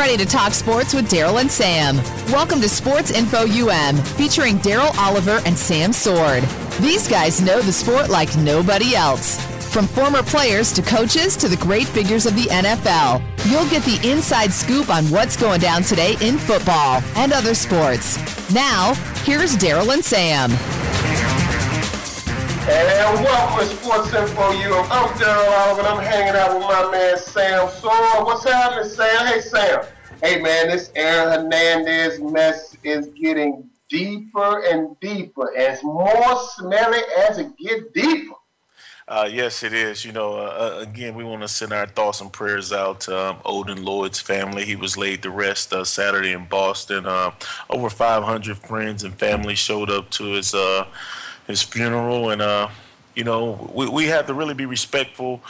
Ready to talk sports with Daryl and Sam. Welcome to Sports Info UM, featuring Daryl Oliver and Sam Sword. These guys know the sport like nobody else. From former players to coaches to the great figures of the NFL, you'll get the inside scoop on what's going down today in football and other sports. Now, here's Daryl and Sam. And welcome to Sports Info U. I'm Daryl Oliver, and I'm hanging out with my man Sam Sword. What's happening, Sam? Hey, Sam. Hey, man, this Aaron Hernandez mess is getting deeper and deeper, it's more smelly as it get deeper. Uh, yes, it is. You know, uh, uh again, we want to send our thoughts and prayers out to um, Odin Lloyd's family. He was laid to rest uh, Saturday in Boston. Uh, over 500 friends and family showed up to his uh, his funeral, and you know we, we have to really be respectful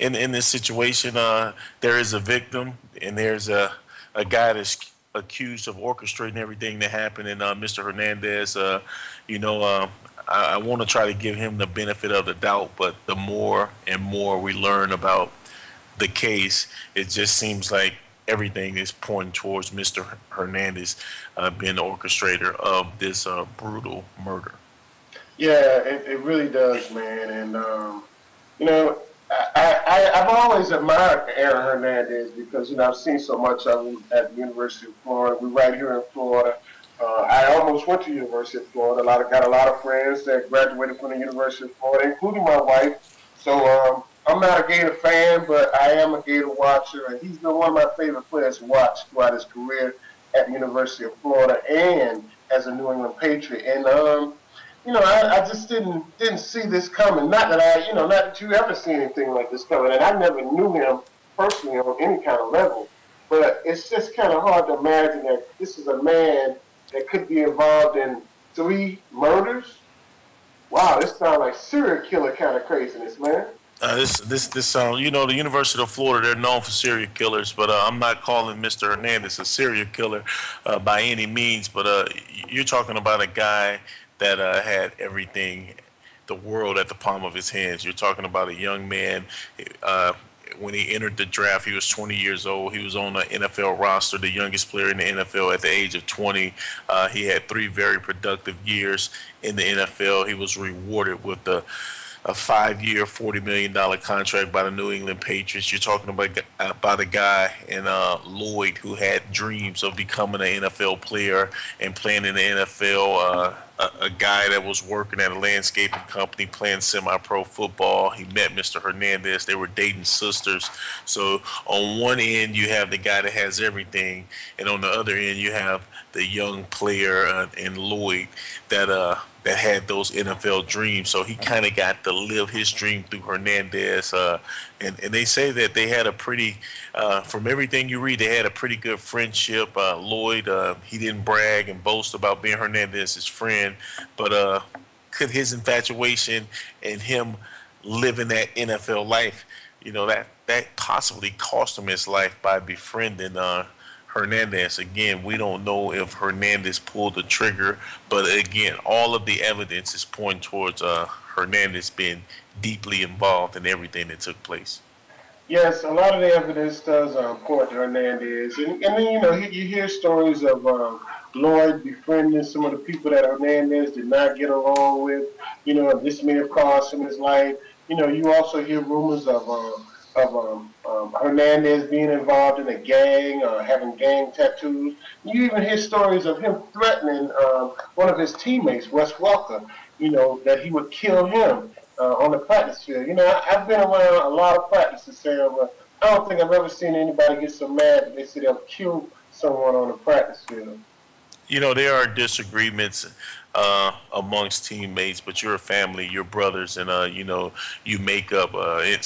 in in this situation. Uh, there is a victim, and there's a a guy that's accused of orchestrating everything that happened. And uh, Mr. Hernandez, uh, you know, uh, I, I want to try to give him the benefit of the doubt, but the more and more we learn about the case, it just seems like everything is pointing towards Mr. Hernandez uh, being the orchestrator of this uh, brutal murder. Yeah, it, it really does, man. And, um, you know, I, I've always admired Aaron Hernandez because, you know, I've seen so much of him at the University of Florida. We're right here in Florida. Uh, I almost went to University of Florida. A lot of, got a lot of friends that graduated from the University of Florida, including my wife. So um, I'm not a Gator fan, but I am a Gator watcher, and he's been one of my favorite players to watch throughout his career at the University of Florida and as a New England Patriot. And um, you know, I, I just didn't didn't see this coming. Not that I, you know, not that you ever see anything like this coming, and I never knew him personally on any kind of level. But it's just kind of hard to imagine that this is a man that could be involved in three murders. Wow, this sounds like serial killer kind of craziness, man. Uh, this this this um, you know the University of Florida they're known for serial killers, but uh, I'm not calling Mr. Hernandez a serial killer uh, by any means. But uh, you're talking about a guy that uh, had everything, the world at the palm of his hands. You're talking about a young man. Uh, when he entered the draft, he was 20 years old. He was on the NFL roster, the youngest player in the NFL at the age of 20. he had three very productive years in the NFL. He was rewarded with the a five-year, forty million dollar contract by the New England Patriots. You're talking about about a guy in uh, Lloyd who had dreams of becoming an NFL player and playing in the NFL. Uh, a, a, guy that was working at a landscaping company playing semi-pro football. He met Mr. Hernandez. They were dating sisters. So on one end you have the guy that has everything, and on the other end you have the young player uh, in Lloyd that uh that had those NFL dreams. So he kind of got to live his dream through Hernandez. Uh, and, and they say that they had a pretty, uh, from everything you read, they had a pretty good friendship. Uh, Lloyd, uh, he didn't brag and boast about being Hernandez's friend, but uh, could his infatuation and him living that NFL life, you know, that, that possibly cost him his life by befriending uh, Hernandez. Again, we don't know if Hernandez pulled the trigger, but again, all of the evidence is pointing towards uh, Hernandez being deeply involved in everything that took place. Yes, a lot of the evidence does um, point to Hernandez, and, and then you know you hear stories of um, Lloyd befriending some of the people that Hernandez did not get along with. You know, this may have cost him his life. You know, you also hear rumors of um, of um, um, Hernandez being involved in a gang or having gang tattoos. You even hear stories of him threatening um, one of his teammates, Wes Welker, you know, that he would kill him uh, on the practice field. You know, I, have been around a lot of practices, Sarah, but I don't think I've ever seen anybody get so mad that they say they'll kill someone on the practice field. You know, there are disagreements uh, amongst teammates, but you're a family, you're brothers, and uh, you know you make up. Uh, in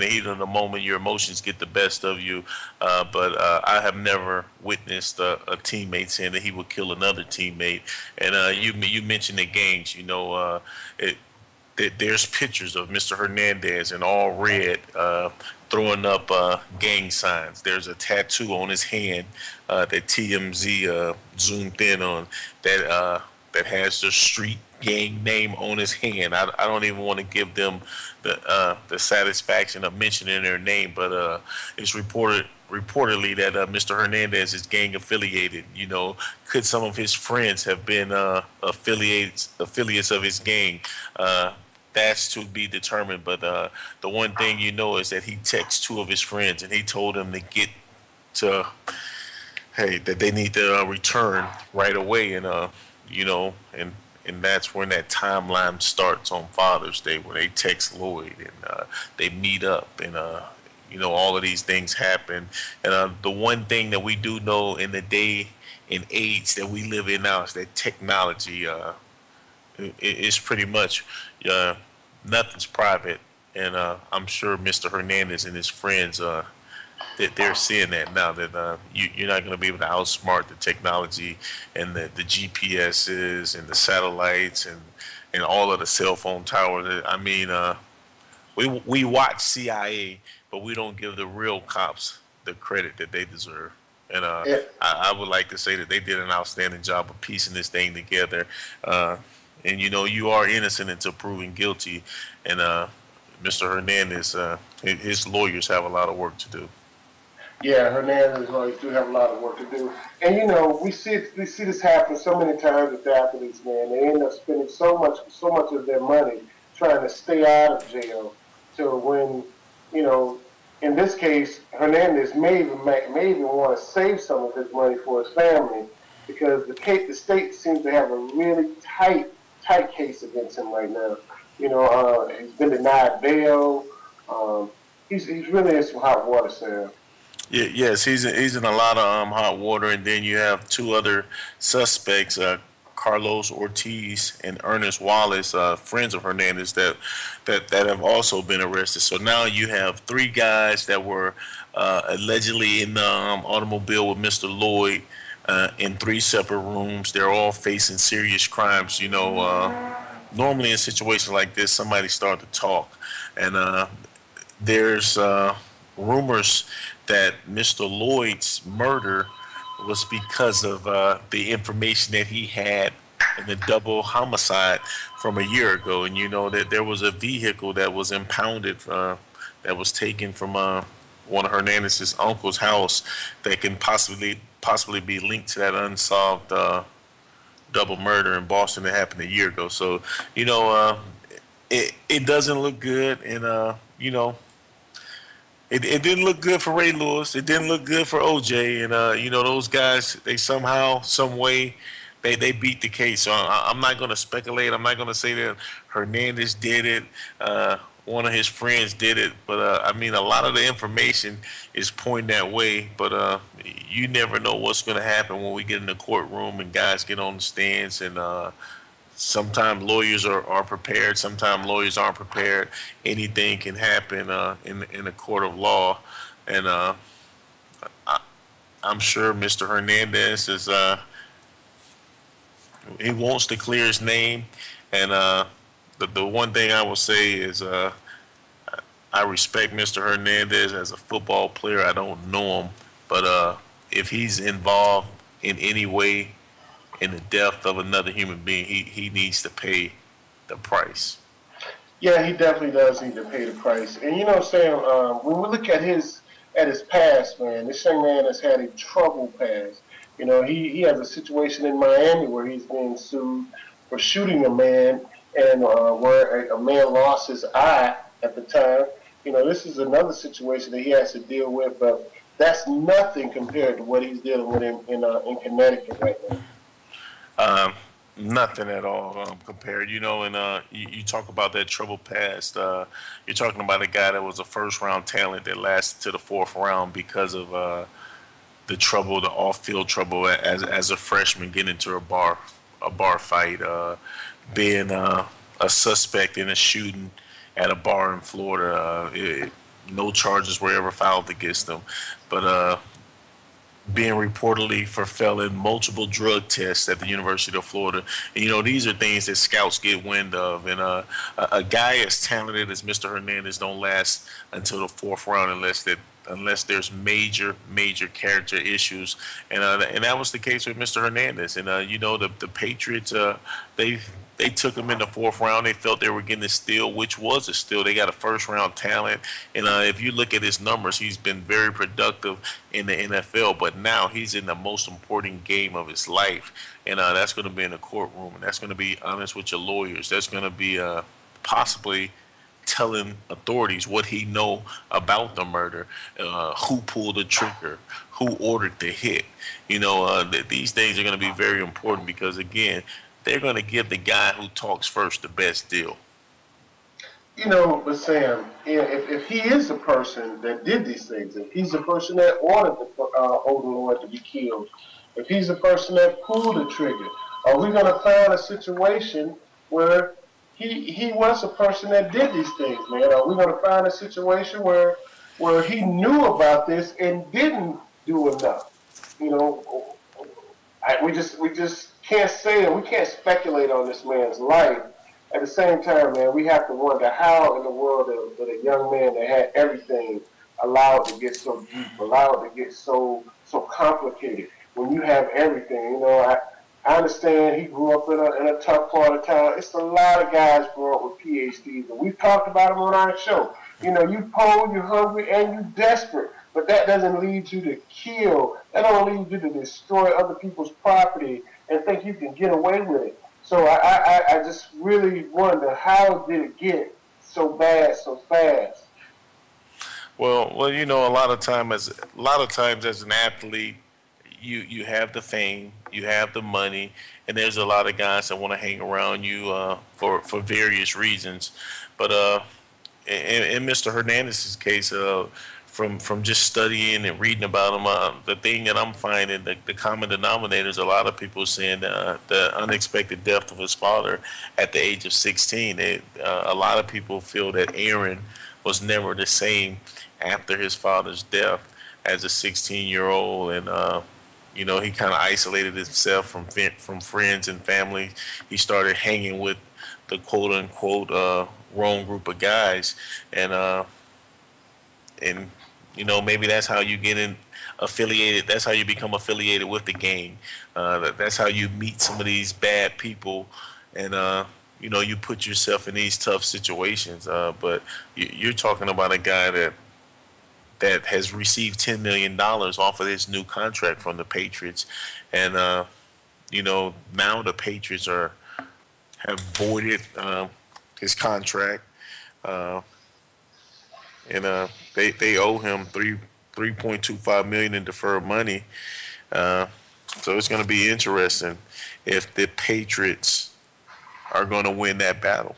the heat of the moment, your emotions get the best of you. Uh, but uh, I have never witnessed a, a, teammate saying that he would kill another teammate. And uh, you you mentioned the gangs. You know, uh, it, there's pictures of Mr. Hernandez in all red throwing up uh, gang signs. There's a tattoo on his hand uh, that TMZ uh, zoomed in on that that has the street gang name on his hand. I, I don't even want to give them the uh, the satisfaction of mentioning their name, but it's reported reportedly that uh, Mr. Hernandez is gang affiliated. You know, could some of his friends have been uh, affiliates affiliates of his gang? Uh, that's to be determined. But uh, the one thing you know is that he texted two of his friends and he told them to get to, hey, that they need to uh, return right away. And, uh, you know, and, and that's when that timeline starts on Father's Day when they text Lloyd and uh, they meet up and, uh, you know, all of these things happen. And uh, the one thing that we do know in the day and age that we live in now is that technology uh, is pretty much uh, nothing's private, and uh, I'm sure Mr. Hernandez and his friends uh, that they're seeing that now that uh, you, you're not going to be able to outsmart the technology and the, the GPSs and the satellites and and all of the cell phone towers. I mean, uh, we we watch CSI, but we don't give the real cops the credit that they deserve. And uh, yeah. I, I, would like to say that they did an outstanding job of piecing this thing together. Uh, and you know you are innocent until proven guilty. And uh, Mr. Hernandez, uh, his lawyers have a lot of work to do. Yeah, Hernandez lawyers do have a lot of work to do, and you know we see we see this happen so many times with athletes. Man, they end up spending so much so much of their money trying to stay out of jail. So when you know, in this case, Hernandez may even may even want to save some of his money for his family because the case, the state seems to have a really tight tight case against him right now. You know, uh, he's been denied bail. Um, he's he's really in some hot water, Sam. Yeah, yes, he's in, he's in a lot of um, hot water, and then you have two other suspects, uh, Carlos Ortiz and Ernest Wallace, uh, friends of Hernandez, that that that have also been arrested. So now you have three guys that were uh, allegedly in the um, automobile with Mr. Lloyd uh, in three separate rooms. They're all facing serious crimes. You know, uh, normally in situations like this, somebody start to talk, and uh, there's rumors that Mr. Lloyd's murder was because of uh, the information that he had in the double homicide from a year ago, and you know that there was a vehicle that was impounded uh, that was taken from one of Hernandez's uncle's house that can possibly possibly be linked to that unsolved uh, double murder in Boston that happened a year ago. So, you know, uh, it it doesn't look good, and uh, you know, it, it didn't look good for Ray Lewis. It didn't look good for OJ, and uh, you know, those guys they somehow, some way. They, they beat the case. So I, am not going to speculate. I'm not going to say that Hernandez did it. Uh, one of his friends did it, but uh, I mean, a lot of the information is pointing that way. But uh, you never know what's going to happen when we get in the courtroom and guys get on the stands. And uh, sometimes lawyers are, are prepared, sometimes lawyers aren't prepared. Anything can happen uh, in in a court of law, and uh, I, am sure Mr. Hernandez is uh, he wants to clear his name, and the, the one thing I will say is uh, I respect Mr. Hernandez as a football player. I don't know him, but uh, if he's involved in any way in the death of another human being, he, he needs to pay the price. Yeah, he definitely does need to pay the price. And you know, Sam, um, when we look at his at his past, man, this young man has had a troubled past. You know, he, he has a situation in Miami where he's being sued for shooting a man and uh, where a, a man lost his eye at the time. You know, this is another situation that he has to deal with, but that's nothing compared to what he's dealing with in in, uh, in Connecticut right now. Um, Nothing at all um, compared, you know. And uh, you, you, talk about that trouble past. Uh, you're talking about a guy that was a first round talent that lasted to the fourth round because of uh, the trouble, the off field trouble as as a freshman getting into a bar a bar fight, uh, being uh, a suspect in a shooting at a bar in Florida. Uh, it, no charges were ever filed against him, but being reportedly for failing multiple drug tests at the University of Florida. And, you know, these are things that scouts get wind of. And uh, a, guy as talented as Mr. Hernandez don't last until the fourth round unless that unless there's major, major character issues. And uh, and that was the case with Mr. Hernandez. And uh, you know, the the Patriots, uh, they they took him in the fourth round. They felt they were getting a steal, which was a steal. They got a first round talent, and uh, if you look at his numbers, he's been very productive in the NFL. But now he's in the most important game of his life, and uh, that's going to be in the courtroom, and that's going to be honest with your lawyers. That's going to be uh, possibly telling authorities what he know about the murder, uh, who pulled the trigger, who ordered the hit. You know, uh, th- these things are going to be very important because again, they're going to give the guy who talks first the best deal. You know, but Sam, if, if he is the person that did these things, if he's the person that ordered the uh, Lloyd to be killed, if he's the person that pulled the trigger, are we going to find a situation where he he was the person that did these things, man? Are we going to find a situation where where he knew about this and didn't do enough? You know, I, we just we just can't say and we can't speculate on this man's life. At the same time, man, we have to wonder how in the world that, a young man that had everything allowed to get so deep, allowed to get so so complicated. When you have everything, you know, I I understand he grew up in a, in a tough part of town. It's a lot of guys grow up with PhDs, and we've talked about them on our show. You know, you poor, you're hungry, and you're desperate. But that doesn't lead you to kill. That don't lead you to destroy other people's property and think you can get away with it. So I, I, I just really wonder how did it get so bad so fast? Well, well, you know, a lot of time as a lot of times as an athlete, you you have the fame, you have the money, and there's a lot of guys that want to hang around you uh, for for various reasons. But uh, in, in Mr. Hernandez's case, uh, from from just studying and reading about him, uh, the thing that I'm finding, the, the common denominator is a lot of people saying uh, the unexpected death of his father at the age of 16. It, uh, a lot of people feel that Aaron was never the same after his father's death as a 16 year old, and uh, you know, he kind of isolated himself from from friends and family. He started hanging with the quote unquote uh, wrong group of guys, and uh, and you know maybe that's how you get in affiliated. That's how you become affiliated with the gang. Uh, that's how you meet some of these bad people, and uh, you know you put yourself in these tough situations. Uh, but you, are talking about a guy that that has received ten million dollars off of this new contract from the Patriots, and uh, you know now the Patriots are have voided uh, his contract, uh, and uh, they they owe him three three point two five million in deferred money. Uh, so it's going to be interesting if the Patriots are going to win that battle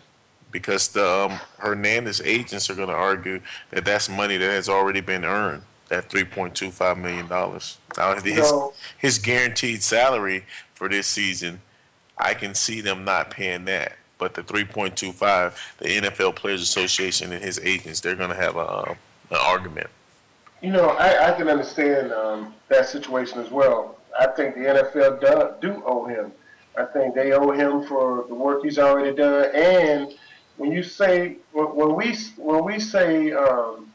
because the um, Hernandez agents are going to argue that that's money that has already been earned. That three point two five million dollars. Now his his guaranteed salary for this season, I can see them not paying that. But the three point two five, the NFL Players Association and his agents, they're going to have a an argument. You know, I, I can understand um, that situation as well. I think the NFL do, do owe him. I think they owe him for the work he's already done and when you say when we when we say um,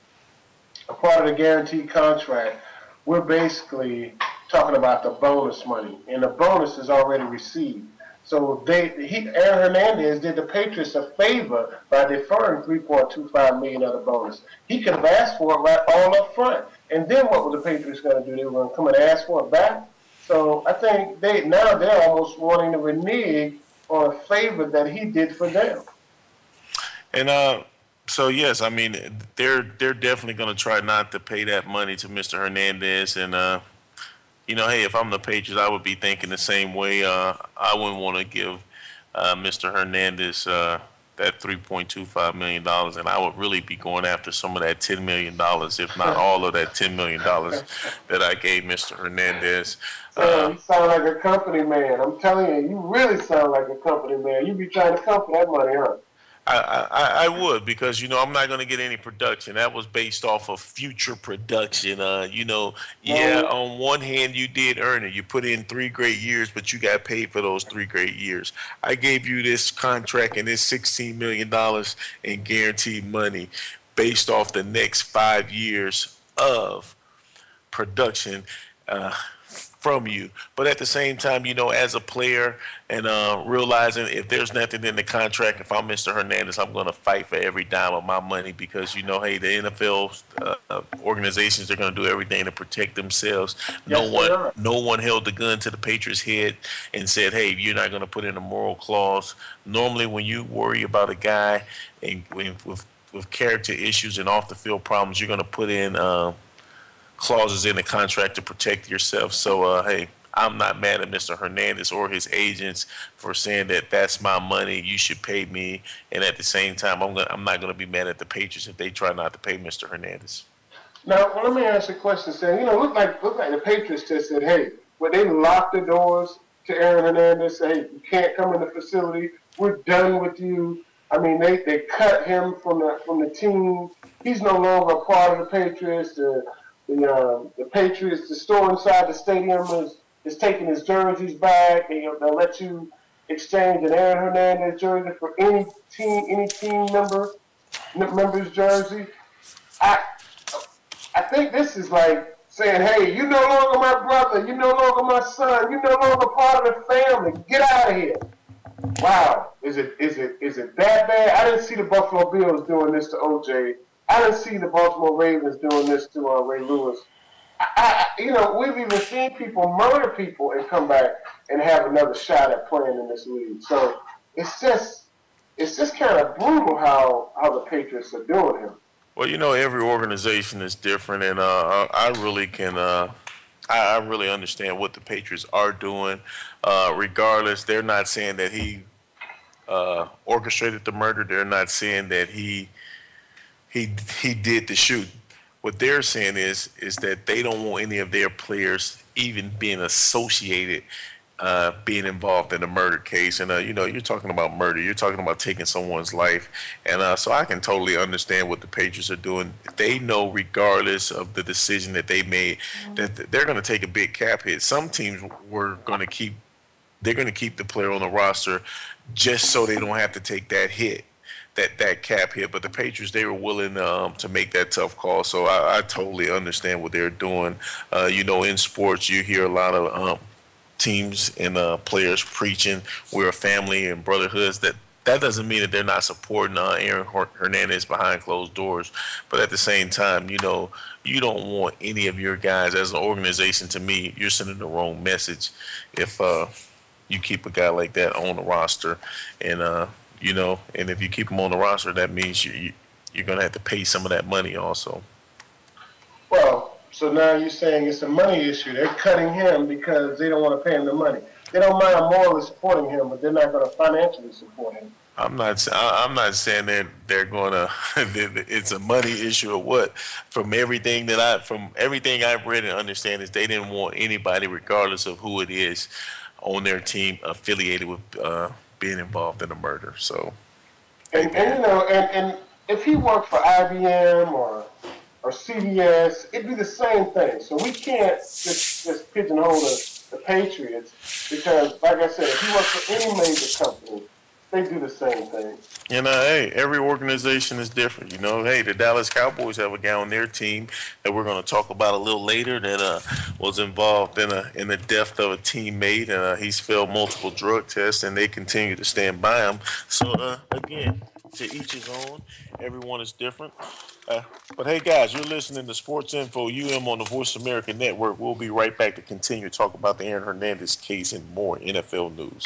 a part of the guaranteed contract, we're basically talking about the bonus money, and the bonus is already received. So they, he, Aaron Hernandez did the Patriots a favor by deferring 3.25 million of the bonus. He could have asked for it right all up front, and then what were the Patriots going to do? They were going to come and ask for it back. So I think they now they're almost wanting to renege on a favor that he did for them. And uh, so yes, I mean they're they're definitely going to try not to pay that money to Mr. Hernandez, and uh, you know, hey, if I'm the Patriots, I would be thinking the same way. Uh, I wouldn't want to give uh, Mr. Hernandez uh, that $3.25 million, and I would really be going after some of that $10 million, if not all of that $10 million that I gave Mr. Hernandez. You sound like a company man. I'm telling you, you really sound like a company man. You be trying to come for that money, huh? I, I, I would because you know I'm not going to get any production. That was based off of future production. Uh, you know, yeah. On one hand, you did earn it. You put in three great years, but you got paid for those three great years. I gave you this contract and this 16 million dollars in guaranteed money, based off the next five years of production. Uh, from you. But at the same time, you know, as a player and uh, realizing if there's nothing in the contract, if I'm Mr. Hernandez, I'm going to fight for every dime of my money because, you know, hey, the NFL uh, organizations are going to do everything to protect themselves. No one, no one held the gun to the Patriots' head and said, hey, you're not going to put in a moral clause. Normally, when you worry about a guy and with with character issues and off the field problems, you're going to put in. Uh, clauses in the contract to protect yourself. So, uh, hey, I'm not mad at Mr. Hernandez or his agents for saying that that's my money. You should pay me. And at the same time, I'm gonna, I'm not going to be mad at the Patriots if they try not to pay Mr. Hernandez. Now, well, let me ask a question. Saying, you know, look like look like the Patriots just said, hey, when they locked the doors to Aaron Hernandez, say, hey, you can't come in the facility. We're done with you. I mean, they, they cut him from the from the team. He's no longer a part of the Patriots. The uh, the Patriots, the store inside the stadium is is taking his jerseys back, and they'll let you exchange an Aaron Hernandez jersey for any team any team member member's jersey. I I think this is like saying, hey, you no longer my brother, you no longer my son, you no longer part of the family. Get out of here. Wow, is it is it is it that bad? I didn't see the Buffalo Bills doing this to OJ I didn't see the Baltimore Ravens doing this to uh, Ray Lewis. I, I, you know, we've even seen people murder people and come back and have another shot at playing in this league. So it's just, it's just kind of brutal how how the Patriots are doing him. Well, you know, every organization is different, and uh, I really can. Uh, I, really understand what the Patriots are doing. Uh, regardless, they're not saying that he uh, orchestrated the murder. They're not saying that he he he did the shoot. What they're saying is is that they don't want any of their players even being associated, uh, being involved in a murder case. And uh, you know, you're talking about murder. You're talking about taking someone's life. And uh, so I can totally understand what the Patriots are doing. They know, regardless of the decision that they made, that they're going to take a big cap hit. Some teams were going to keep. They're going to keep the player on the roster just so they don't have to take that hit that that cap hit. But the Patriots they were willing um, to make that tough call. So I, I totally understand what they're doing. Uh, you know, in sports you hear a lot of um, teams and uh, players preaching we're a family and brotherhoods. That that doesn't mean that they're not supporting uh, Aaron Hernandez behind closed doors. But at the same time, you know, you don't want any of your guys as an organization. To me, you're sending the wrong message if uh, you keep a guy like that on the roster and uh, you know, and if you keep him on the roster, that means you, you are going to have to pay some of that money also. Well, so now you're saying it's a money issue. They're cutting him because they don't want to pay him the money. They don't mind morally supporting him, but they're not going to financially support him. I'm not. I'm not saying that they're going to. It's a money issue or what. From everything that I, from everything I've read and understand, is they didn't want anybody, regardless of who it is, on their team affiliated with uh, being involved in a murder. So, and, and you know, and, and if he worked for IBM or or CBS, it'd be the same thing. So we can't just just pigeonhole the, the Patriots because, like I said, if he worked for any major company, they do the same thing. You know, hey, every organization is different. You know, hey, the Dallas Cowboys have a guy on their team that we're going to talk about a little later that uh, was involved in a in the death of a teammate, and uh, he's failed multiple drug tests, and they continue to stand by him. So uh, again, to each his own. Everyone is different. Uh, but hey, guys, you're listening to Sports Info UM on the Voice America Network. We'll be right back to continue to talk about the Aaron Hernandez case and more NFL news.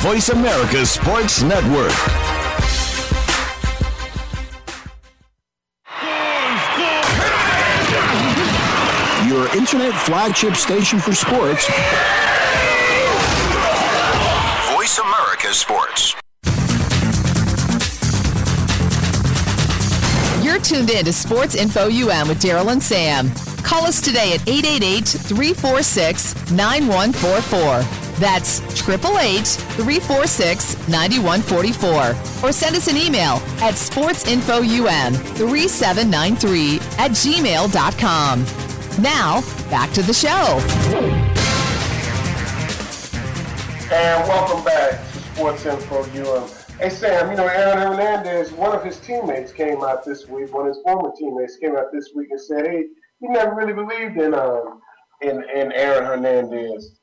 Voice America Sports Network. Your internet flagship station for sports. Voice America Sports. You're tuned in to Sports Info UM with Daryl and Sam. Call us today at 888 346 9144. That's 888-346-9144. Or send us an email at sportsinfoum3793 at gmail.com. Now, back to the show. And welcome back to Sports Info UM. Hey Sam, you know Aaron Hernandez, one of his teammates came out this week, one of his former teammates came out this week and said, hey, he never really believed in um in, in Aaron Hernandez.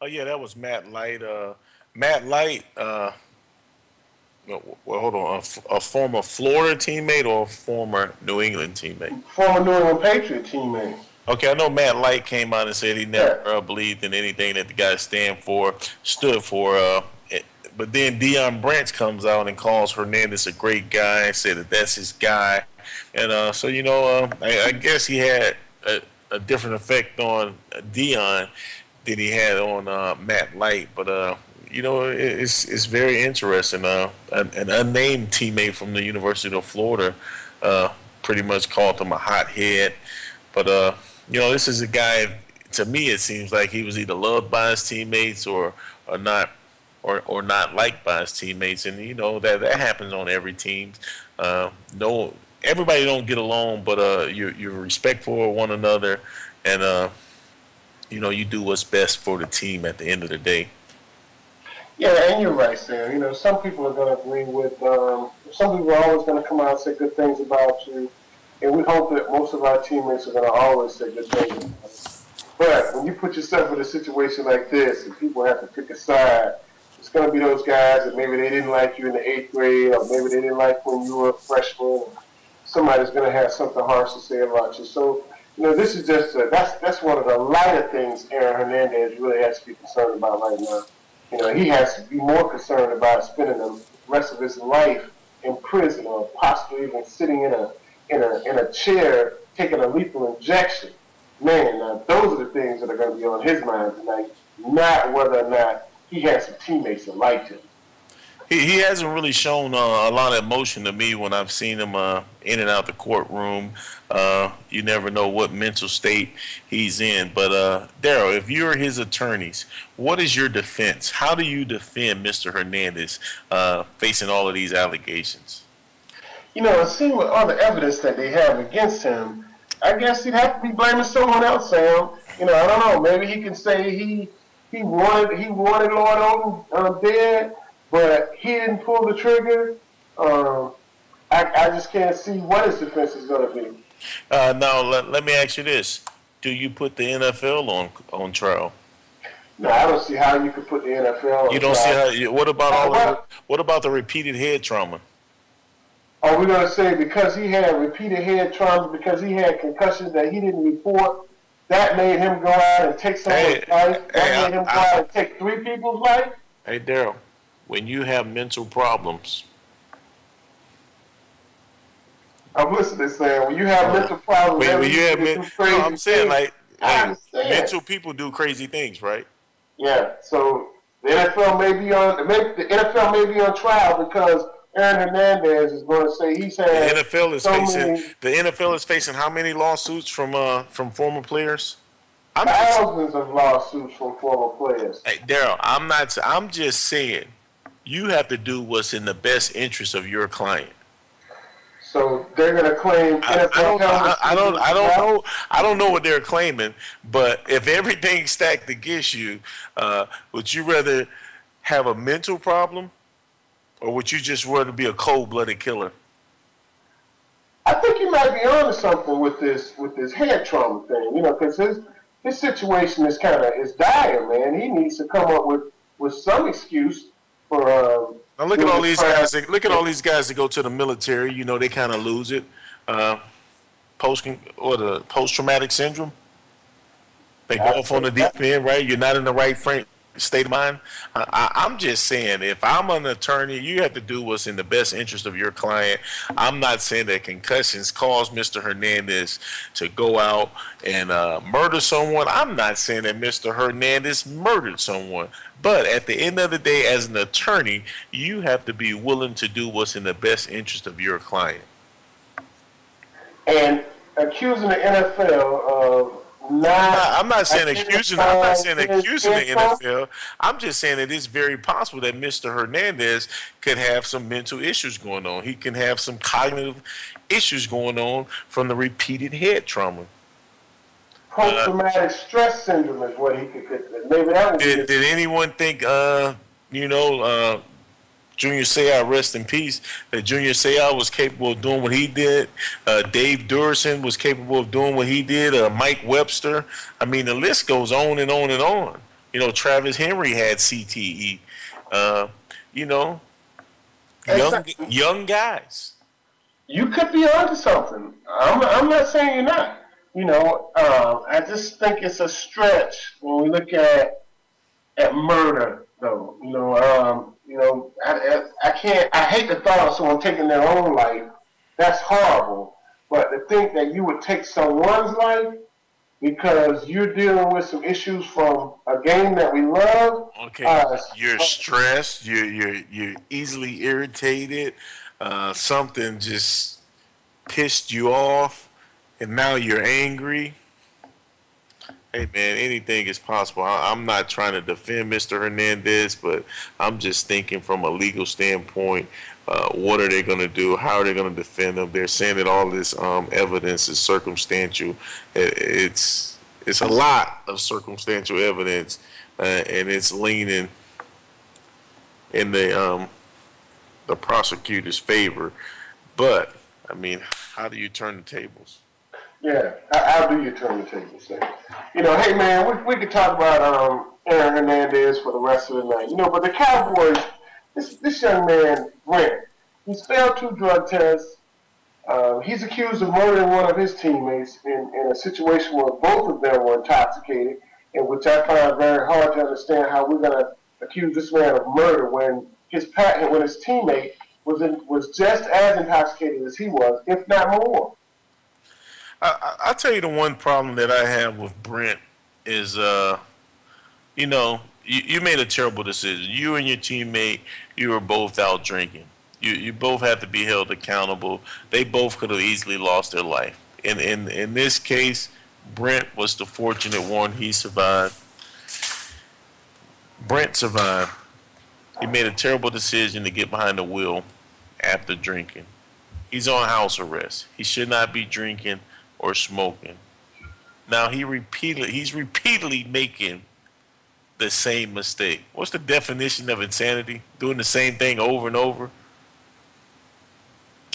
Oh yeah, that was Matt Light. Uh, Matt Light. Uh, well, hold on. A, a, former Florida teammate or a former New England teammate? Former New England Patriot teammate. Okay, I know Matt Light came out and said he never yeah. uh, believed in anything that the guy stand for, stood for. Uh, but then Deion Branch comes out and calls Hernandez a great guy, said that that's his guy, and uh, so you know, uh, I, I, guess he had a, a different effect on Deion that he had on uh, Matt Light. But uh, you know, it's it's very interesting. Uh, an, an, unnamed teammate from the University of Florida uh, pretty much called him a hothead. But uh, you know, this is a guy. To me, it seems like he was either loved by his teammates or or not. Or, or not liked by his teammates, and you know that that happens on every team. Uh, no, everybody don't get along, but you're you're respectful of one another, and you know, you do what's best for the team at the end of the day. Yeah, and you're right, Sam. You know, some people are going to agree with, um, some people are always going to come out and say good things about you, and we hope that most of our teammates are going to always say good things. But when you put yourself in a situation like this and people have to pick a side, it's going to be those guys that maybe they didn't like you in the eighth grade, or maybe they didn't like when you were a freshman. Somebody's going to have something harsh to say about you. So you know, this is just a, that's that's one of the lighter things Aaron Hernandez really has to be concerned about right now. You know, he has to be more concerned about spending the rest of his life in prison or possibly even sitting in a in a in a chair taking a lethal injection. Man, now those are the things that are going to be on his mind tonight, not whether or not he has some teammates that like him he, he hasn't really shown uh, a lot of emotion to me when I've seen him uh, in and out the courtroom. Uh, you never know what mental state he's in. But uh, Daryl, if you're his attorneys, what is your defense? How do you defend Mr. Hernandez uh, facing all of these allegations? You know, seeing with all the evidence that they have against him, I guess he'd have to be blaming someone else, Sam. You know, I don't know. Maybe he can say he he wanted he wanted Lord Odom um, dead, but he didn't pull the trigger. Um, I, I just can't see what his defense is going to be. Uh, now, let, let me ask you this: Do you put the NFL on on trial? No, I don't see how you could put the NFL. On You don't see how. You, what about all? The, what about the repeated head trauma? Are we going to say because he had repeated head trauma, because he had concussions that he didn't report, that made him go out and take someone's hey, life? That hey, made him I, go I, out and take three people's life? Hey, Daryl, when you have mental problems, I'm listening, Sam. When you have uh, mental problems, when, when you have men, no, I'm saying like hey, mental people do crazy things, right? Yeah. So the NFL may be on the NFL may be on trial because Aaron Hernandez is going to say he's had the NFL is so facing many, the NFL is facing how many lawsuits from uh from former players? I'm thousands just, of lawsuits from former players. Hey, Daryl, I'm not. I'm just saying, you have to do what's in the best interest of your client. So they're going to claim I, I, don't, I, I, don't. I don't know. I don't know what they're claiming. But if everything's stacked against you, uh, would you rather have a mental problem, or would you just rather be a cold-blooded killer? I think you might be onto something with this with this head trauma thing. You know, because his his situation is kind of is dire, man. He needs to come up with with some excuse for. Um, now look at all these guys. That, look at all these guys that go to the military. You know, they kind of lose it. Uh, post or the post traumatic syndrome. They go off on the deep end, right? You're not in the right frame state of mind. I, am just saying, if I'm an attorney, you have to do what's in the best interest of your client. I'm not saying that concussions caused Mr. Hernandez to go out and uh, murder someone. I'm not saying that Mr. Hernandez murdered someone. But at the end of the day, as an attorney, you have to be willing to do what's in the best interest of your client. And accusing the NFL of not, I'm not saying accusing. I'm not saying accusing the NFL. I'm just saying that it is very possible that Mr. Hernandez could have some mental issues going on. He can have some cognitive issues going on from the repeated head trauma. Post-traumatic uh, stress syndrome is what he could. Maybe that would. Did, did anyone think? Uh, you know, uh, Junior Seau, rest in peace, that Junior Seau was capable of doing what he did. Uh, Dave Duerson was capable of doing what he did. Uh, Mike Webster. I mean, the list goes on and on and on. You know, Travis Henry had CTE. Uh, you know, young young guys. You could be onto something. I'm, I'm not saying you're not. You know, uh, I just think it's a stretch when we look at at murder, though. You know, um, you know, I, I, I can't. I hate the thought of someone taking their own life. That's horrible. But to think that you would take someone's life because you're dealing with some issues from a game that we love. Okay, uh, you're stressed. You're you're you're easily irritated. Uh, something just pissed you off, and now you're angry. Hey man, anything is possible. I, am not trying to defend Mr. Hernandez, but I'm just thinking from a legal standpoint. Uh, what are they going to do? How are they going to defend them? They're saying that all this um, evidence is circumstantial. It, it's it's a lot of circumstantial evidence, uh, and it's leaning in the um, the prosecutor's favor. But I mean, how do you turn the tables? Yeah, how do you turn the table, say? You know, hey man, we, we could talk about um, Aaron Hernandez for the rest of the night. You know, but the Cowboys, this this young man, Brent, he's failed two drug tests. Uh, he's accused of murdering one of his teammates in, in a situation where both of them were intoxicated, and which I find very hard to understand how we're going to accuse this man of murder when his when his teammate was in, was just as intoxicated as he was, if not more. I, I'll tell you the one problem that I have with Brent is, uh, you know, you, you made a terrible decision. You and your teammate, you were both out drinking. You you both have to be held accountable. They both could have easily lost their life. In in this case, Brent was the fortunate one. He survived. Brent survived. He made a terrible decision to get behind the wheel after drinking. He's on house arrest. He should not be drinking or smoking. Now he repeatedly he's repeatedly making the same mistake. What's the definition of insanity? Doing the same thing over and over.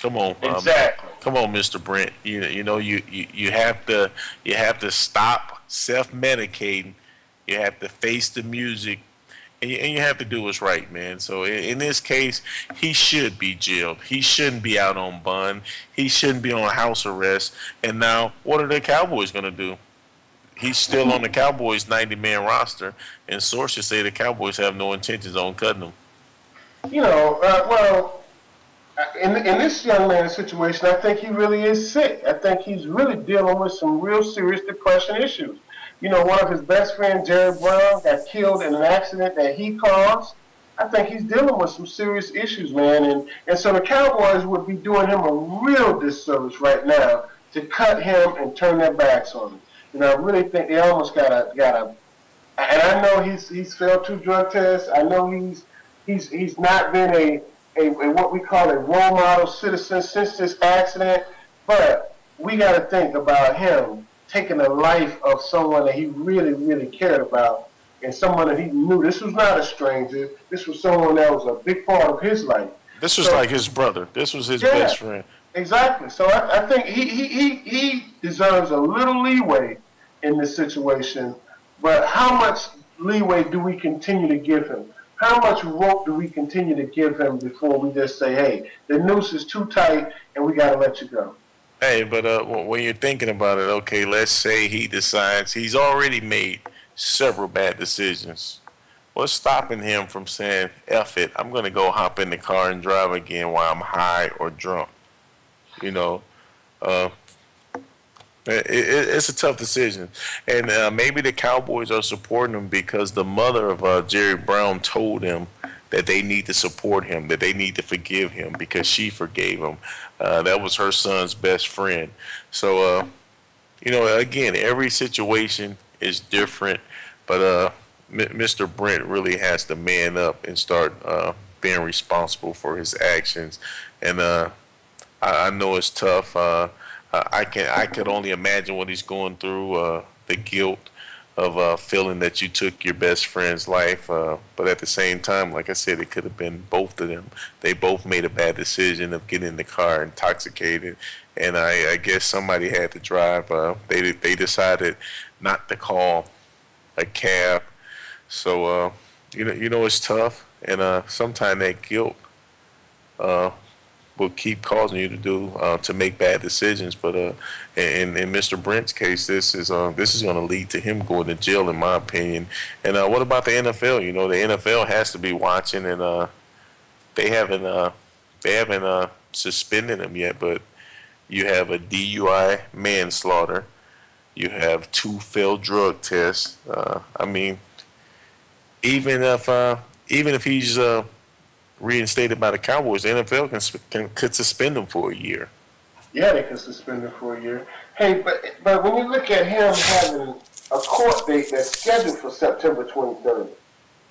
Come on, exactly. Um, come on, Mr. Brent. You you know you, you you have to you have to stop self medicating. You have to face the music and you, and you have to do what's right, man. So in, in, this case, he should be jailed. He shouldn't be out on bond. He shouldn't be on house arrest. And now, what are the Cowboys going to do? He's still on the Cowboys' 90-man roster, and sources say the Cowboys have no intentions on cutting him. You know, uh, well, in in this young man's situation, I think he really is sick. I think he's really dealing with some real serious depression issues. You know, one of his best friends, Jerry Brown, got killed in an accident that he caused. I think he's dealing with some serious issues, man. And, and so the Cowboys would be doing him a real disservice right now to cut him and turn their backs on him. Know, I really think they almost got a got a. And I know he's he's failed two drug tests. I know he's he's he's not been a, a, a what we call a role model citizen since this accident. But we got to think about him taking the life of someone that he really, really cared about and someone that he knew. This was not a stranger. This was someone that was a big part of his life. This was so, like his brother. This was his yeah, best friend. Exactly. So I, I think he, he, he, he deserves a little leeway in this situation. But how much leeway do we continue to give him? How much rope do we continue to give him before we just say, hey, the noose is too tight and we got to let you go? Hey, but uh, when you're thinking about it, okay, let's say he decides he's already made several bad decisions. What's stopping him from saying, F it, I'm going to go hop in the car and drive again while I'm high or drunk? You know, uh, it, it, it's a tough decision. And uh, maybe the Cowboys are supporting him because the mother of uh, Jerry Brown told him that they need to support him, that they need to forgive him because she forgave him. Uh, that was her son's best friend. So, uh, you know, again, every situation is different, but uh, M- Mr. Brent really has to man up and start uh, being responsible for his actions. And uh, I, I, know it's tough. I can I could only imagine what he's going through, the guilt of uh, feeling that you took your best friend's life. Uh, but at the same time, like I said, it could have been both of them. They both made a bad decision of getting in the car intoxicated, and I, I guess somebody had to drive. Uh, they they decided not to call a cab. So uh, you know you know it's tough, and uh, sometimes that guilt uh, will keep causing you to do uh, to make bad decisions. But uh, in in Mr. Brent's case, this is uh, this is going to lead to him going to jail, in my opinion. And uh, what about the NFL? You know, the NFL has to be watching, and uh, they haven't uh, they haven't uh, suspended him yet. But you have a DUI manslaughter. You have two failed drug tests. Uh, I mean, even if uh, even if he's uh, reinstated by the Cowboys, the NFL can, can could suspend him for a year. Yeah, they can suspend him for a year. Hey, but but when you look at him having a court date that's scheduled for September 23rd,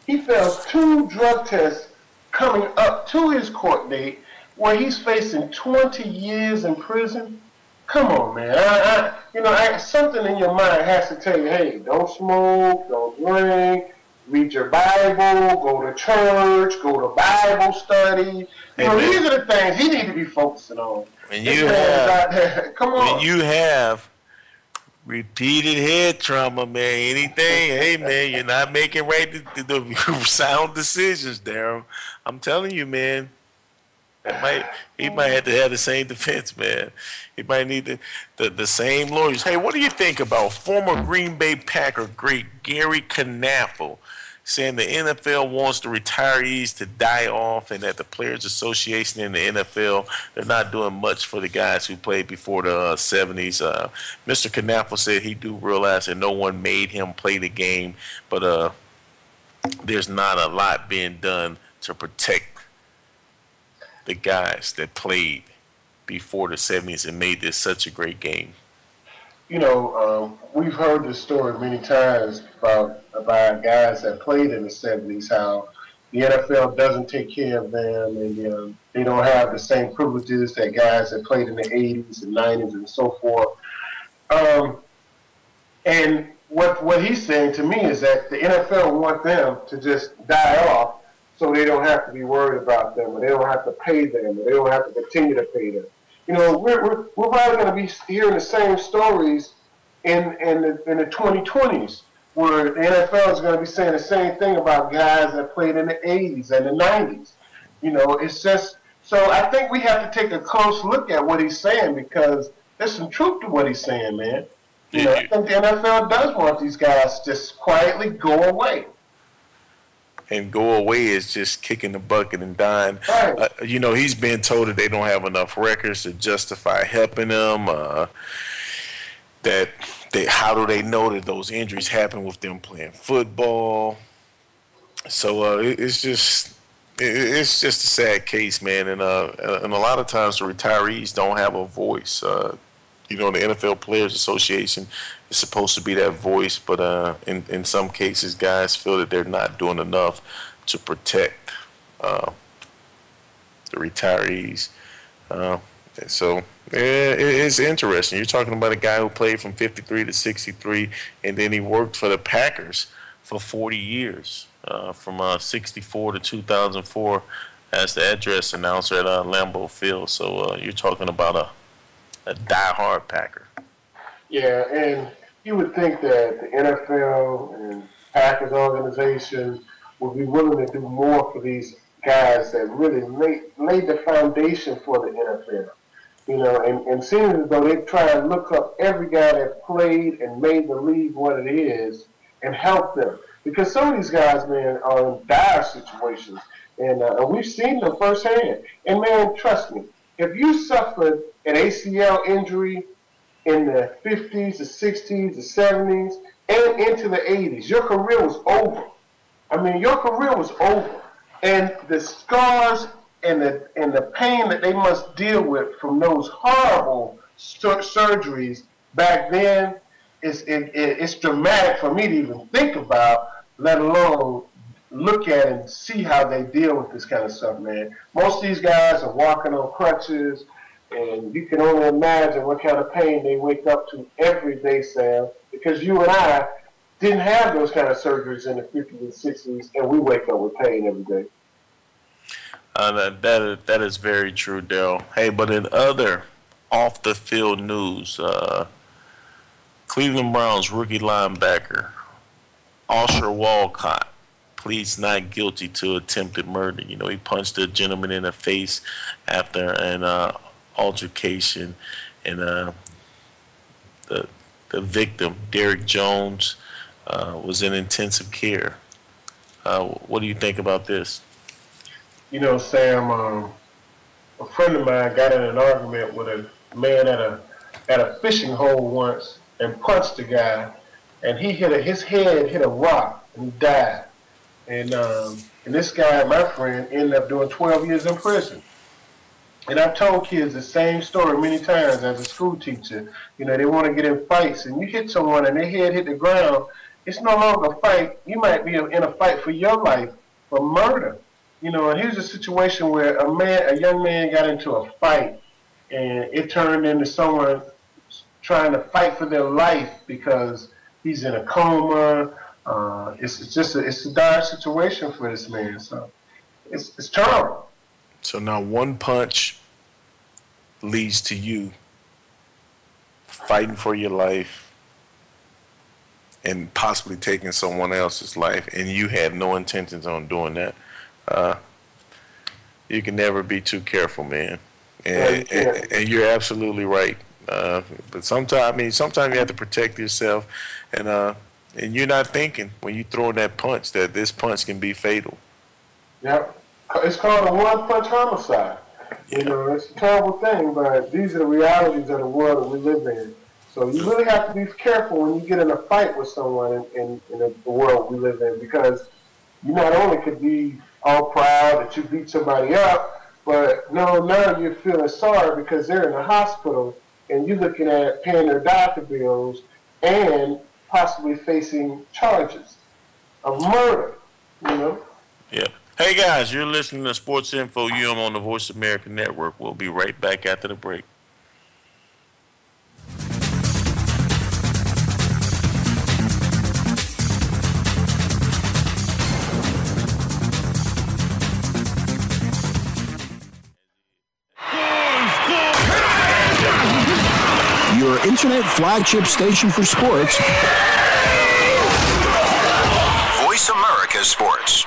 he fails two drug tests coming up to his court date where he's facing 20 years in prison. Come on, man. I, I, you know, I, something in your mind has to tell you, hey, don't smoke, don't drink, read your Bible, go to church, go to Bible study. You know, these are the things he need to be focusing on. When you have, come on. When you have repeated head trauma, man, anything, hey man, you're not making right the, the sound decisions, Daryl. I'm telling you, man. Might he might have to have the same defense, man. He might need the, the, the same lawyers. Hey, what do you think about former Green Bay Packer great Gary Knafelc saying the NFL wants the retirees to die off and that the Players Association in the NFL, they're not doing much for the guys who played before the uh, 70s. Uh, Mr. Knafelc said he do realize that no one made him play the game, but uh, there's not a lot being done to protect the guys that played before the 70s and made this such a great game you know, um, we've heard this story many times about about guys that played in the '70s, how the NFL doesn't take care of them, and um, they don't have the same privileges that guys that played in the '80s and '90s and so forth. Um, and what what he's saying to me is that the NFL want them to just die off, so they don't have to be worried about them, or they don't have to pay them, or they don't have to continue to pay them. You know, we're we're, we're probably going to be hearing the same stories in in the, in the 2020s, where the NFL is going to be saying the same thing about guys that played in the 80s and the 90s. You know, it's just so I think we have to take a close look at what he's saying because there's some truth to what he's saying, man. You know, I think the NFL does want these guys to just quietly go away. And go away is just kicking the bucket and dying. Right. Uh, you know, he's been told that they don't have enough records to justify helping them. Uh, that they, how do they know that those injuries happen with them playing football? So uh, it, it's just it's just a sad case, man. And uh, and a lot of times the retirees don't have a voice. Uh, you know, the NFL Players Association supposed to be that voice, but uh, in in some cases, guys feel that they're not doing enough to protect uh, the retirees. Uh, so yeah, it's interesting. You're talking about a guy who played from 53 to 63, and then he worked for the Packers for 40 years, uh, from uh, 64 to 2004 as the address announcer at uh, Lambeau Field. So uh, you're talking about a a die-hard Packer. Yeah, and you would think that the NFL and Packers organization would be willing to do more for these guys that really laid, laid the foundation for the NFL. You know, and, and seems as though they try and look up every guy that played and made the league what it is and help them. Because some of these guys, man, are in dire situations. And, uh, and we've seen them firsthand. And, man, trust me, if you suffered an ACL injury in the 50s, the 60s, the 70s, and into the 80s, your career was over. I mean, your career was over. And the scars and the and the pain that they must deal with from those horrible sur- surgeries back then is it, it, it's dramatic for me to even think about, let alone look at and see how they deal with this kind of stuff, man. Most of these guys are walking on crutches, and you can only imagine what kind of pain they wake up to every day, Sam, because you and I didn't have those kind of surgeries in the 50s and 60s, and we wake up with pain every day. Uh, that, that, that is very true, Daryl. Hey, but in other off the field news, uh, Cleveland Browns rookie linebacker Ausar Walcott pleads not guilty to attempted murder. You know, he punched a gentleman in the face after an uh, altercation, and uh, the the victim, Derek Jones, uh, was in intensive care. Uh, what do you think about this? You know, Sam, um, a friend of mine got in an argument with a man at a at a fishing hole once and punched a guy, and he hit a, his head hit a rock and he died. And um, and this guy, my friend, ended up doing 12 years in prison. And I've told kids the same story many times as a school teacher. You know, they want to get in fights, and you hit someone and their head hit the ground. It's no longer a fight. You might be in a fight for your life for murder. You know, and here's a situation where a man, a young man, got into a fight, and it turned into someone trying to fight for their life because he's in a coma. Uh, it's, it's just a, it's a dire situation for this man. So it's it's terrible. So now one punch leads to you fighting for your life and possibly taking someone else's life, and you had no intentions on doing that. Uh, you can never be too careful, man. And, Yeah, yeah. and, and you're absolutely right. Uh, but sometimes, I mean, sometimes you have to protect yourself, and uh, and you're not thinking when you throw that punch that this punch can be fatal. Yep. It's called a one punch homicide. You know, it's a terrible thing, but these are the realities of the world that we live in. So you really have to be careful when you get in a fight with someone in, in, in the world we live in because you not only could be all proud that you beat somebody up, but no, now you're feeling sorry because they're in the hospital and you're looking at paying their doctor bills and possibly facing charges of murder, you know? Yeah. Hey guys, you're listening to Sports Info UM on the Voice America Network. We'll be right back after the break. Your internet flagship station for sports. Voice America Sports.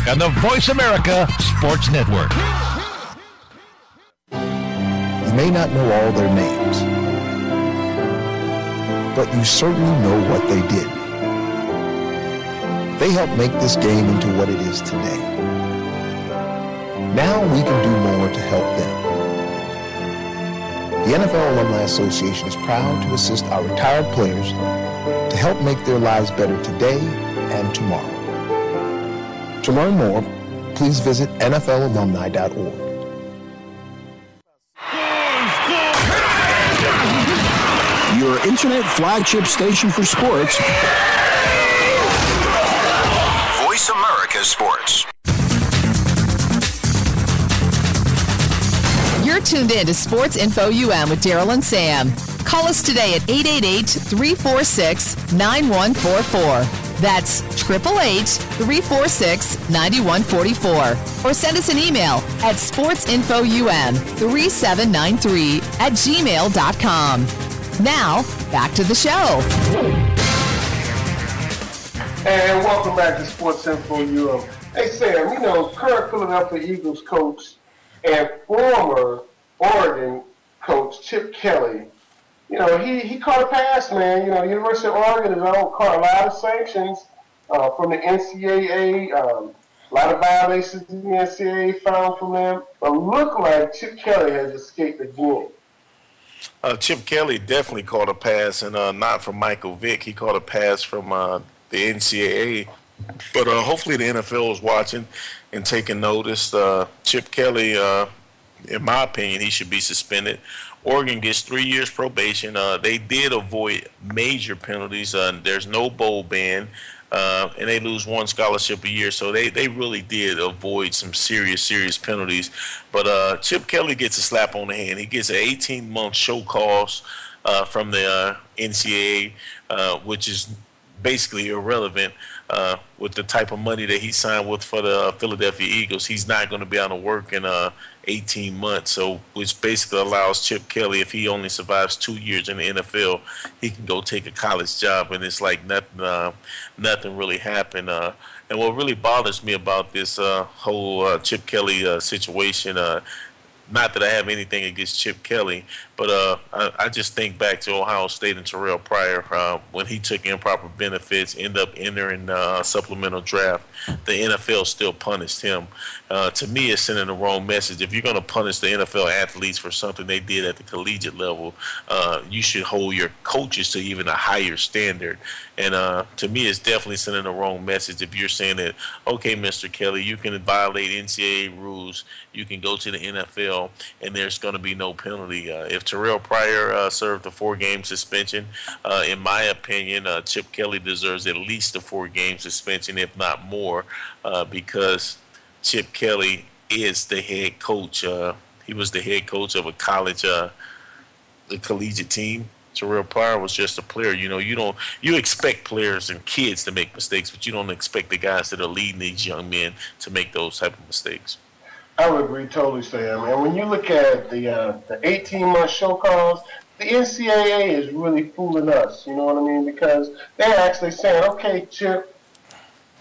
on the Voice America Sports Network. You may not know all their names, but you certainly know what they did. They helped make this game into what it is today. Now we can do more to help them. The NFL Alumni Association is proud to assist our retired players to help make their lives better today and tomorrow. To learn more, please visit NFLalumni.org. Your internet flagship station for sports. Voice America Sports. You're tuned in to Sports Info UM with Daryl and Sam. Call us today at 888-346-9144. That's 888-346-9144. Or send us an email at sportsinfoum3793 at gmail.com. Now, back to the show. And welcome back to Sports Info UM. Hey Sam, you know, current Philadelphia Eagles coach and former Oregon coach Chip Kelly, you know, he, he caught a pass, man. You know, the University of Oregon has caught a lot of sanctions uh, from the NCAA, um, a lot of violations the NCAA found from them. But look like Chip Kelly has escaped again. Uh, Chip Kelly definitely caught a pass, and uh, not from Michael Vick. He caught a pass from uh, the NCAA. But uh, hopefully the NFL is watching and taking notice. Uh, Chip Kelly, uh, in my opinion, he should be suspended. Oregon gets three years probation. Uh, they did avoid major penalties. Uh, there's no bowl ban, uh, and they lose one scholarship a year. So they, they really did avoid some serious, serious penalties. But uh, Chip Kelly gets a slap on the hand. He gets an 18 month show cause uh, from the uh, NCAA, which is basically irrelevant uh, with the type of money that he signed with for the Philadelphia Eagles. He's not going to be able to work in uh, 18 months, so which basically allows Chip Kelly, if he only survives two years in the NFL, he can go take a college job, and it's like nothing, uh, nothing really happened. Uh, and what really bothers me about this uh, whole uh, Chip Kelly uh, situation, uh, not that I have anything against Chip Kelly, but uh, I, I, just think back to Ohio State and Terrell Pryor uh, when he took improper benefits, end up entering uh, supplemental draft. The NFL still punished him. Uh, to me, it's sending the wrong message. If you're going to punish the NFL athletes for something they did at the collegiate level, uh, you should hold your coaches to even a higher standard. And uh, to me, it's definitely sending the wrong message if you're saying that, okay, Mr. Kelly, you can violate NCAA rules, you can go to the NFL, and there's going to be no penalty. if Terrell Pryor uh, served a four-game suspension. Uh, in my opinion, uh, Chip Kelly deserves at least a four-game suspension, if not more, uh, because Chip Kelly is the head coach. Uh, he was the head coach of a college, uh, the collegiate team. Terrell Pryor was just a player. You know, you don't you expect players and kids to make mistakes, but you don't expect the guys that are leading these young men to make those type of mistakes. I would agree totally, Sam. And when you look at the uh, the 18 month show cause, the NCAA is really fooling us. You know what I mean? Because they're actually saying, okay, Chip,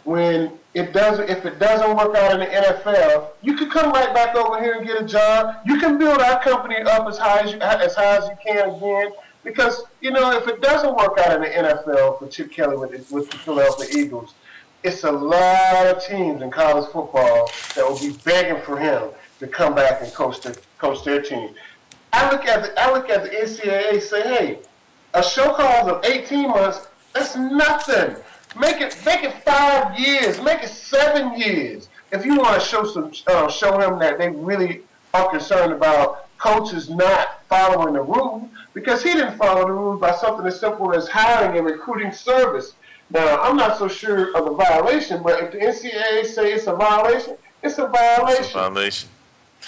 when it doesn't if it doesn't work out in the NFL, you can come right back over here and get a job. You can build our company up as high as you, as high as you can again. Because you know, if it doesn't work out in the NFL for Chip Kelly with, with the Philadelphia Eagles, it's a lot of teams in college football that will be begging for him to come back and coach the, coach their team. I look at the I look at the NCAA say, hey, a show cause of 18 months, that's nothing. Make it make it five years, make it seven years. If you want to show some uh, show him that they really are concerned about coaches not following the rules, because he didn't follow the rules by something as simple as hiring and recruiting service. Now, I'm not so sure of the violation, but if the NCAA say it's a violation, it's a violation. It's a violation.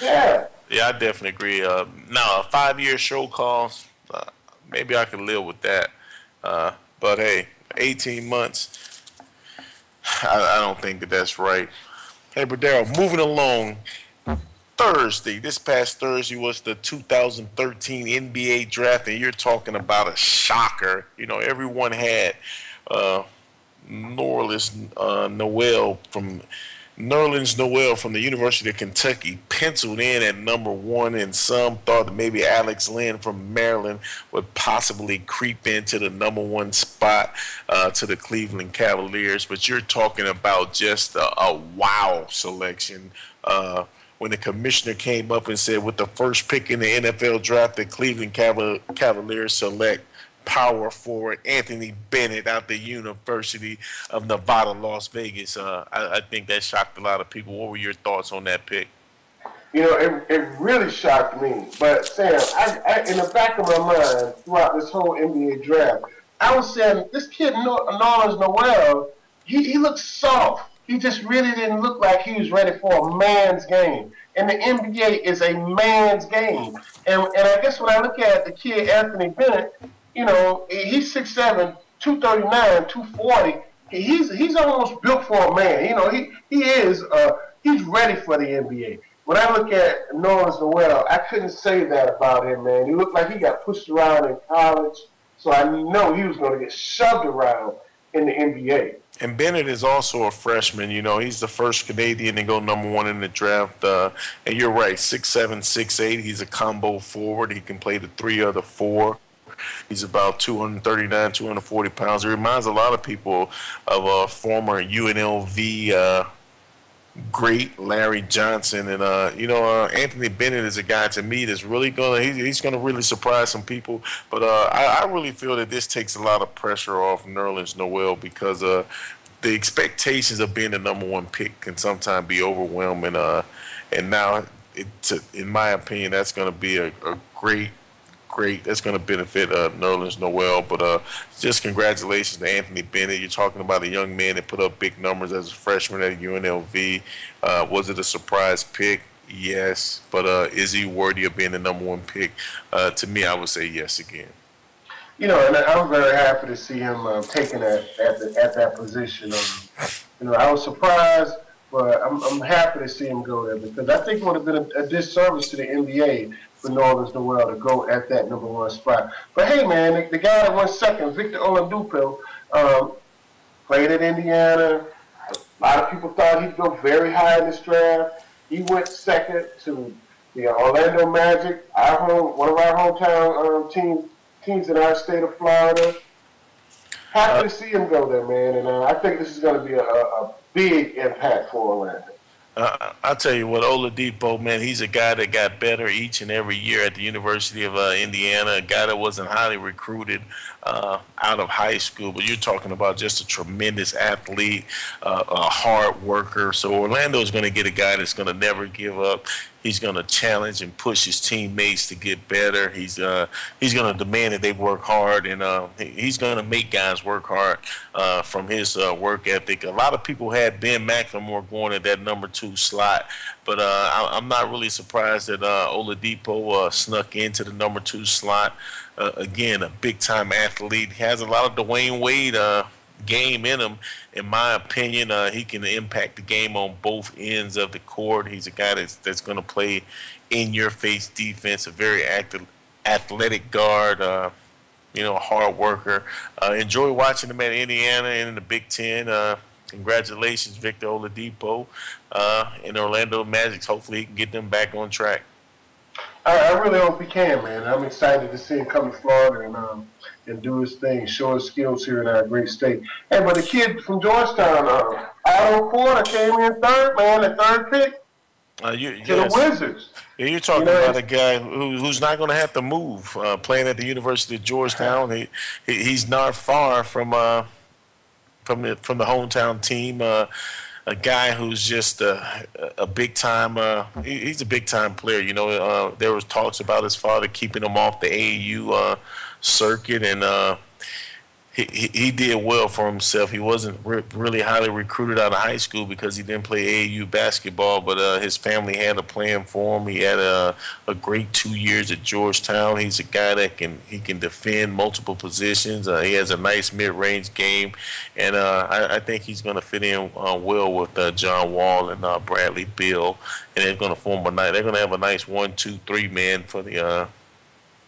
Yeah. Yeah, I definitely agree. Uh, now, a five-year show cause, uh, maybe I can live with that. Uh, but hey, 18 months, I, I, don't think that that's right. Hey, Bradero, moving along. Thursday, this past Thursday was the 2013 NBA draft, and you're talking about a shocker. You know, everyone had uh, Norlis uh, Noel from Nerlens Noel from the University of Kentucky penciled in at number one, and some thought that maybe Alex Len from Maryland would possibly creep into the number one spot uh, to the Cleveland Cavaliers. But you're talking about just a, a wow selection. Uh, when the commissioner came up and said, with the first pick in the NFL draft, the Cleveland Caval- Cavaliers select power forward Anthony Bennett out the University of Nevada, Las Vegas. Uh, I, I, think that shocked a lot of people. What were your thoughts on that pick? You know, it, it really shocked me. But Sam, I, I, in the back of my mind throughout this whole NBA draft, I was saying this kid Nerlens Noel, he, he looks soft. He just really didn't look like he was ready for a man's game. And the NBA is a man's game. And, and I guess when I look at the kid Anthony Bennett, you know, he's 6'7", 239, 240. He's he's almost built for a man. You know, he he is uh, he's ready for the NBA. When I look at Nerlens Noel, I couldn't say that about him, man. He looked like he got pushed around in college, so I know he was going to get shoved around in the NBA. And Bennett is also a freshman. You know, he's the first Canadian to go number one in the draft. Uh, and you're right, six seven, six eight. He's a combo forward. He can play the three of the four. He's about 239, 240 pounds. He reminds a lot of people of a former UNLV uh, great Larry Johnson, and uh, you know uh, Anthony Bennett is a guy to me that's really gonna he's, he's gonna really surprise some people. But uh, I, I, really feel that this takes a lot of pressure off Nerlens Noel because uh, the expectations of being the number one pick can sometimes be overwhelming. Uh, and now, it, to, in my opinion, that's going to be a, a great great. That's going to benefit uh, Nerlens Noel. But uh, just congratulations to Anthony Bennett. You're talking about a young man that put up big numbers as a freshman at UNLV. Uh, was it a surprise pick? Yes. But uh, is he worthy of being the number one pick? Uh, to me, I would say yes again. You know, and I'm very happy to see him uh, taking at, the, at that position. Um, you know, I was surprised, but I'm, I'm happy to see him go there because I think it would have been a, a disservice to the NBA for Nerlens Noel to go at that number one spot. But hey, man, the, the guy that went second, Victor Oladipo, um, played at Indiana. A lot of people thought he'd go very high in this draft. He went second to the Orlando Magic, our home, one of our hometown um, teams, teams in our state of Florida. Happy uh, to see him go there, man, and uh, I think this is going to be a, a big impact for Orlando. Uh, I'll tell you what, Oladipo, man, he's a guy that got better each and every year at the University of uh, Indiana. A guy that wasn't highly recruited uh, out of high school, but you're talking about just a tremendous athlete, uh, a hard worker. So Orlando is going to get a guy that's going to never give up. He's going to challenge and push his teammates to get better. He's uh, he's going to demand that they work hard, and uh, he's going to make guys work hard uh, from his uh, work ethic. A lot of people had Ben McLemore going at that number two slot, but uh, I, am not really surprised that uh, Oladipo uh, snuck into the number two slot. Uh, again, a big time athlete. He has a lot of Dwyane Wade game in him. In my opinion, uh, he can impact the game on both ends of the court. He's a guy that's that's going to play in your face defense. A very active, athletic guard. Uh, you know, a hard worker. Uh, enjoy watching him at Indiana and in the Big Ten. Congratulations, Victor Oladipo, uh, and Orlando Magic. Hopefully, he can get them back on track. I, I really hope he can, man. I'm excited to see him come to Florida and um, and do his thing, show his skills here in our great state. Hey, but the kid from Georgetown, uh, Otto Porter, came in third, man, the third pick. Uh, you, to yes. the Wizards. Yeah, you're talking you know, about a guy who, who's not going to have to move. Uh, playing at the University of Georgetown, he, he he's not far from uh from the from the hometown team. Uh, a guy who's just a, a big time. Uh, he's a big time player. You know, uh, there was talks about his father keeping him off the AAU uh, circuit, and he, he did well for himself. He wasn't re- really highly recruited out of high school because he didn't play AAU basketball, but uh, his family had a plan for him. He had a, a great two years at Georgetown. He's a guy that can he can defend multiple positions. Uh, he has a nice mid-range game, and uh, I, I, think he's going to fit in uh, well with uh, John Wall and uh, Bradley Beal, and they're going to form a nice. They're going to have a nice one, two, three man for the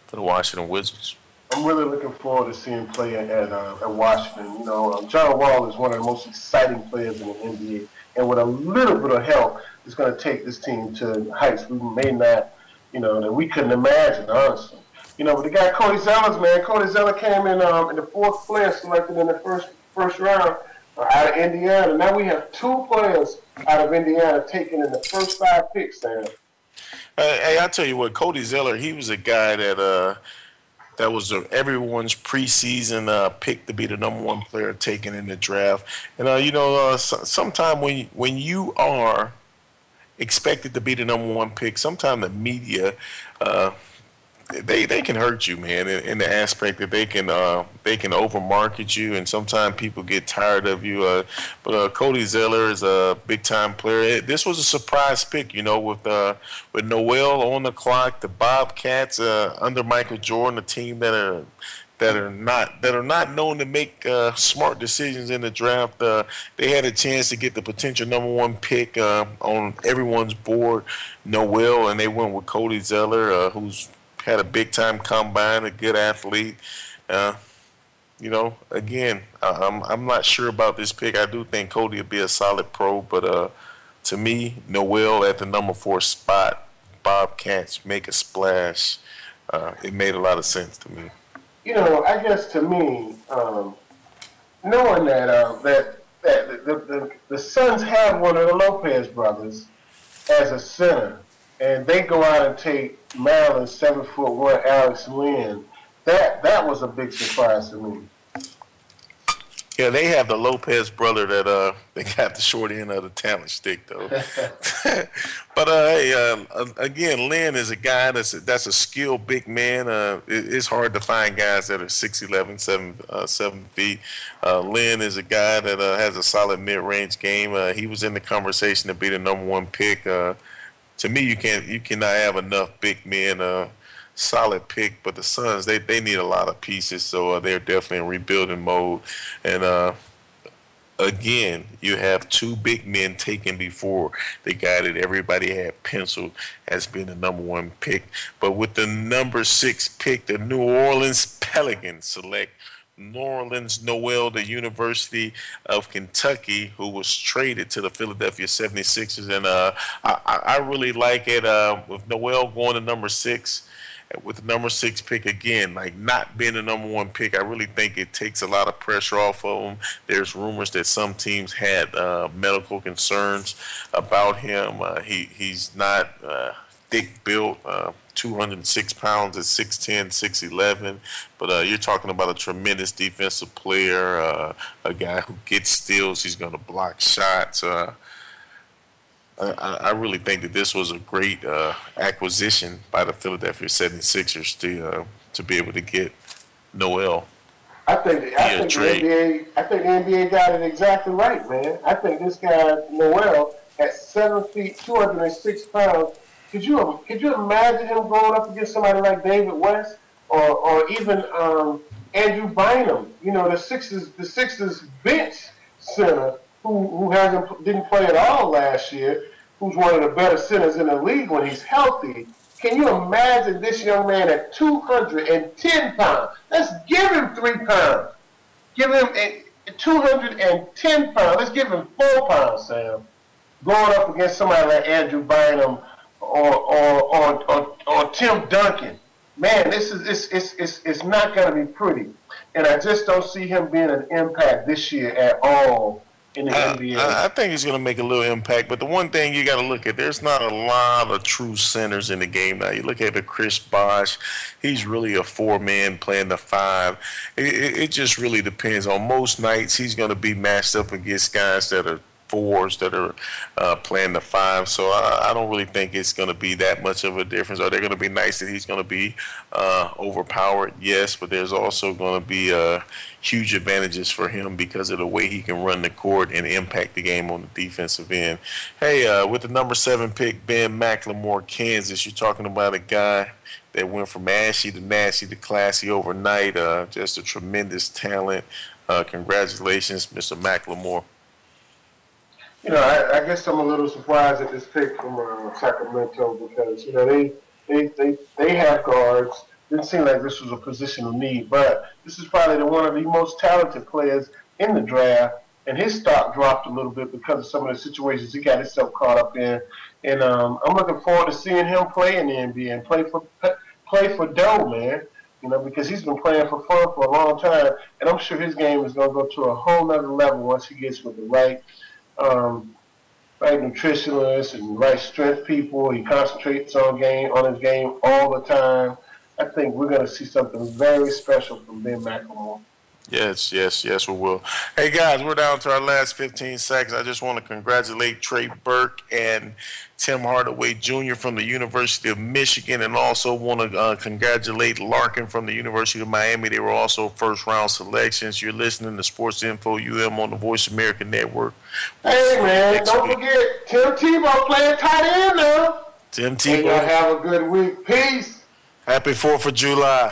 for the Washington Wizards. I'm really looking forward to seeing play at, uh, at Washington. You know, um, John Wall is one of the most exciting players in the NBA, and with a little bit of help, it's going to take this team to heights we may not, you know, that we couldn't imagine, honestly. You know, but the guy Cody Zeller's man, Cody Zeller came in um, in the fourth player selected in the first first round uh, out of Indiana. Now we have two players out of Indiana taken in the first five picks. Uh, hey, I tell you what, Cody Zeller, he was a guy that. Uh, that was everyone's preseason uh, pick to be the number one player taken in the draft. And uh, you know, uh, so, sometime when when you are expected to be the number one pick, sometimes the media uh, they they can hurt you, man, in, in the aspect that they can uh, they can overmarket you, and sometimes people get tired of you. Uh, but uh, Cody Zeller is a big time player. This was a surprise pick, you know, with uh, with Noel on the clock, the Bobcats uh, under Michael Jordan, a team that are that are not that are not known to make uh, smart decisions in the draft. Uh, they had a chance to get the potential number one pick uh, on everyone's board, Noel, and they went with Cody Zeller, uh, who's had a big time combine, a good athlete. Uh, you know, again, I'm I'm not sure about this pick. I do think Cody will be a solid pro, but uh, to me, Noel at the number four spot, Bobcats make a splash. Uh, it made a lot of sense to me. You know, I guess to me, um, knowing that uh, that that the, the, the Suns have one of the Lopez brothers as a center, and they go out and take Maryland seven foot one Alex Len. That that was a big surprise to me. Yeah, they have the Lopez brother that uh they got the short end of the talent stick though. but uh, hey, uh, again, Len is a guy that's a, that's a skilled big man. Uh, it, it's hard to find guys that are 6'11", 7, uh, 7 feet. Uh, Len is a guy that uh, has a solid mid range game. Uh, he was in the conversation to be the number one pick. Uh, to me, you can't you cannot have enough big men. Uh, solid pick, but the Suns they, they need a lot of pieces, so uh, they're definitely in rebuilding mode. And uh, again, you have two big men taken before the guy that everybody had penciled as being the number one pick. But with the number six pick, the New Orleans Pelicans select Nerlens Noel, the University of Kentucky, who was traded to the Philadelphia 76ers. And uh, I, I, really like it uh, with Noel going to number six. With the number six pick again, like not being the number one pick, I really think it takes a lot of pressure off of him. There's rumors that some teams had uh, medical concerns about him. Uh, he he's not uh, thick built. Uh, 206 pounds at 6'10, 6'11. But uh, you're talking about a tremendous defensive player, uh, a guy who gets steals. He's going to block shots. Uh, I, I, really think that this was a great uh, acquisition by the Philadelphia 76ers to, uh, to be able to get Noel. I think, I think, the NBA, I think the NBA got it exactly right, man. I think this guy, Noel, at 7 feet, 206 pounds, could you could you imagine him going up against somebody like David West or or even um, Andrew Bynum? You know, the Sixers the Sixers bench center who who hasn't didn't play at all last year, who's one of the better centers in the league when he's healthy. Can you imagine this young man at 210 pounds? Let's give him three pounds. Give him, 210 pounds. Let's give him four pounds, Sam. Going up against somebody like Andrew Bynum or or or, or, or Tim Duncan. Man, this is it's it's it's, it's not going to be pretty. And I just don't see him being an impact this year at all in the I, NBA. I, I think he's going to make a little impact. But the one thing you got to look at, there's not a lot of true centers in the game now. You look at the Chris Bosh, he's really a four man playing the five. It, it, it just really depends. On most nights, he's going to be matched up against guys that are fours that are uh, playing the five. So I, I don't really think it's going to be that much of a difference. Are they going to be nice that he's going to be uh, overpowered? Yes, but there's also going to be uh, huge advantages for him because of the way he can run the court and impact the game on the defensive end. Hey, uh, with the number seven pick, Ben McLemore, Kansas, you're talking about a guy that went from ashy to nasty to classy overnight. Uh, just a tremendous talent. Uh, congratulations, Mr. McLemore you know, I, I, guess I'm a little surprised at this pick from uh, Sacramento because you know they they they they have guards. Didn't seem like this was a position of need, but this is probably the one of the most talented players in the draft, and his stock dropped a little bit because of some of the situations he got himself caught up in. And um, I'm looking forward to seeing him play in the NBA and play for play for dough, man. You know, because he's been playing for fun for a long time, and I'm sure his game is going to go to a whole other level once he gets with the right um, right nutritionist and right strength people. He concentrates on game on his game all the time. I think we're going to see something very special from Ben McLemore. Yes, yes, yes, we will. Hey guys, we're down to our last 15 seconds. I just want to congratulate Trey Burke and Tim Hardaway Jr. from the University of Michigan, and also want to uh, congratulate Larkin from the University of Miami. They were also first round selections. You're listening to Sports Info UM on the Voice America Network. Hey man, don't week. forget Tim Tebow playing tight end now. Tim Tebow. Hey, y'all have a good week. Peace. Happy Fourth of July.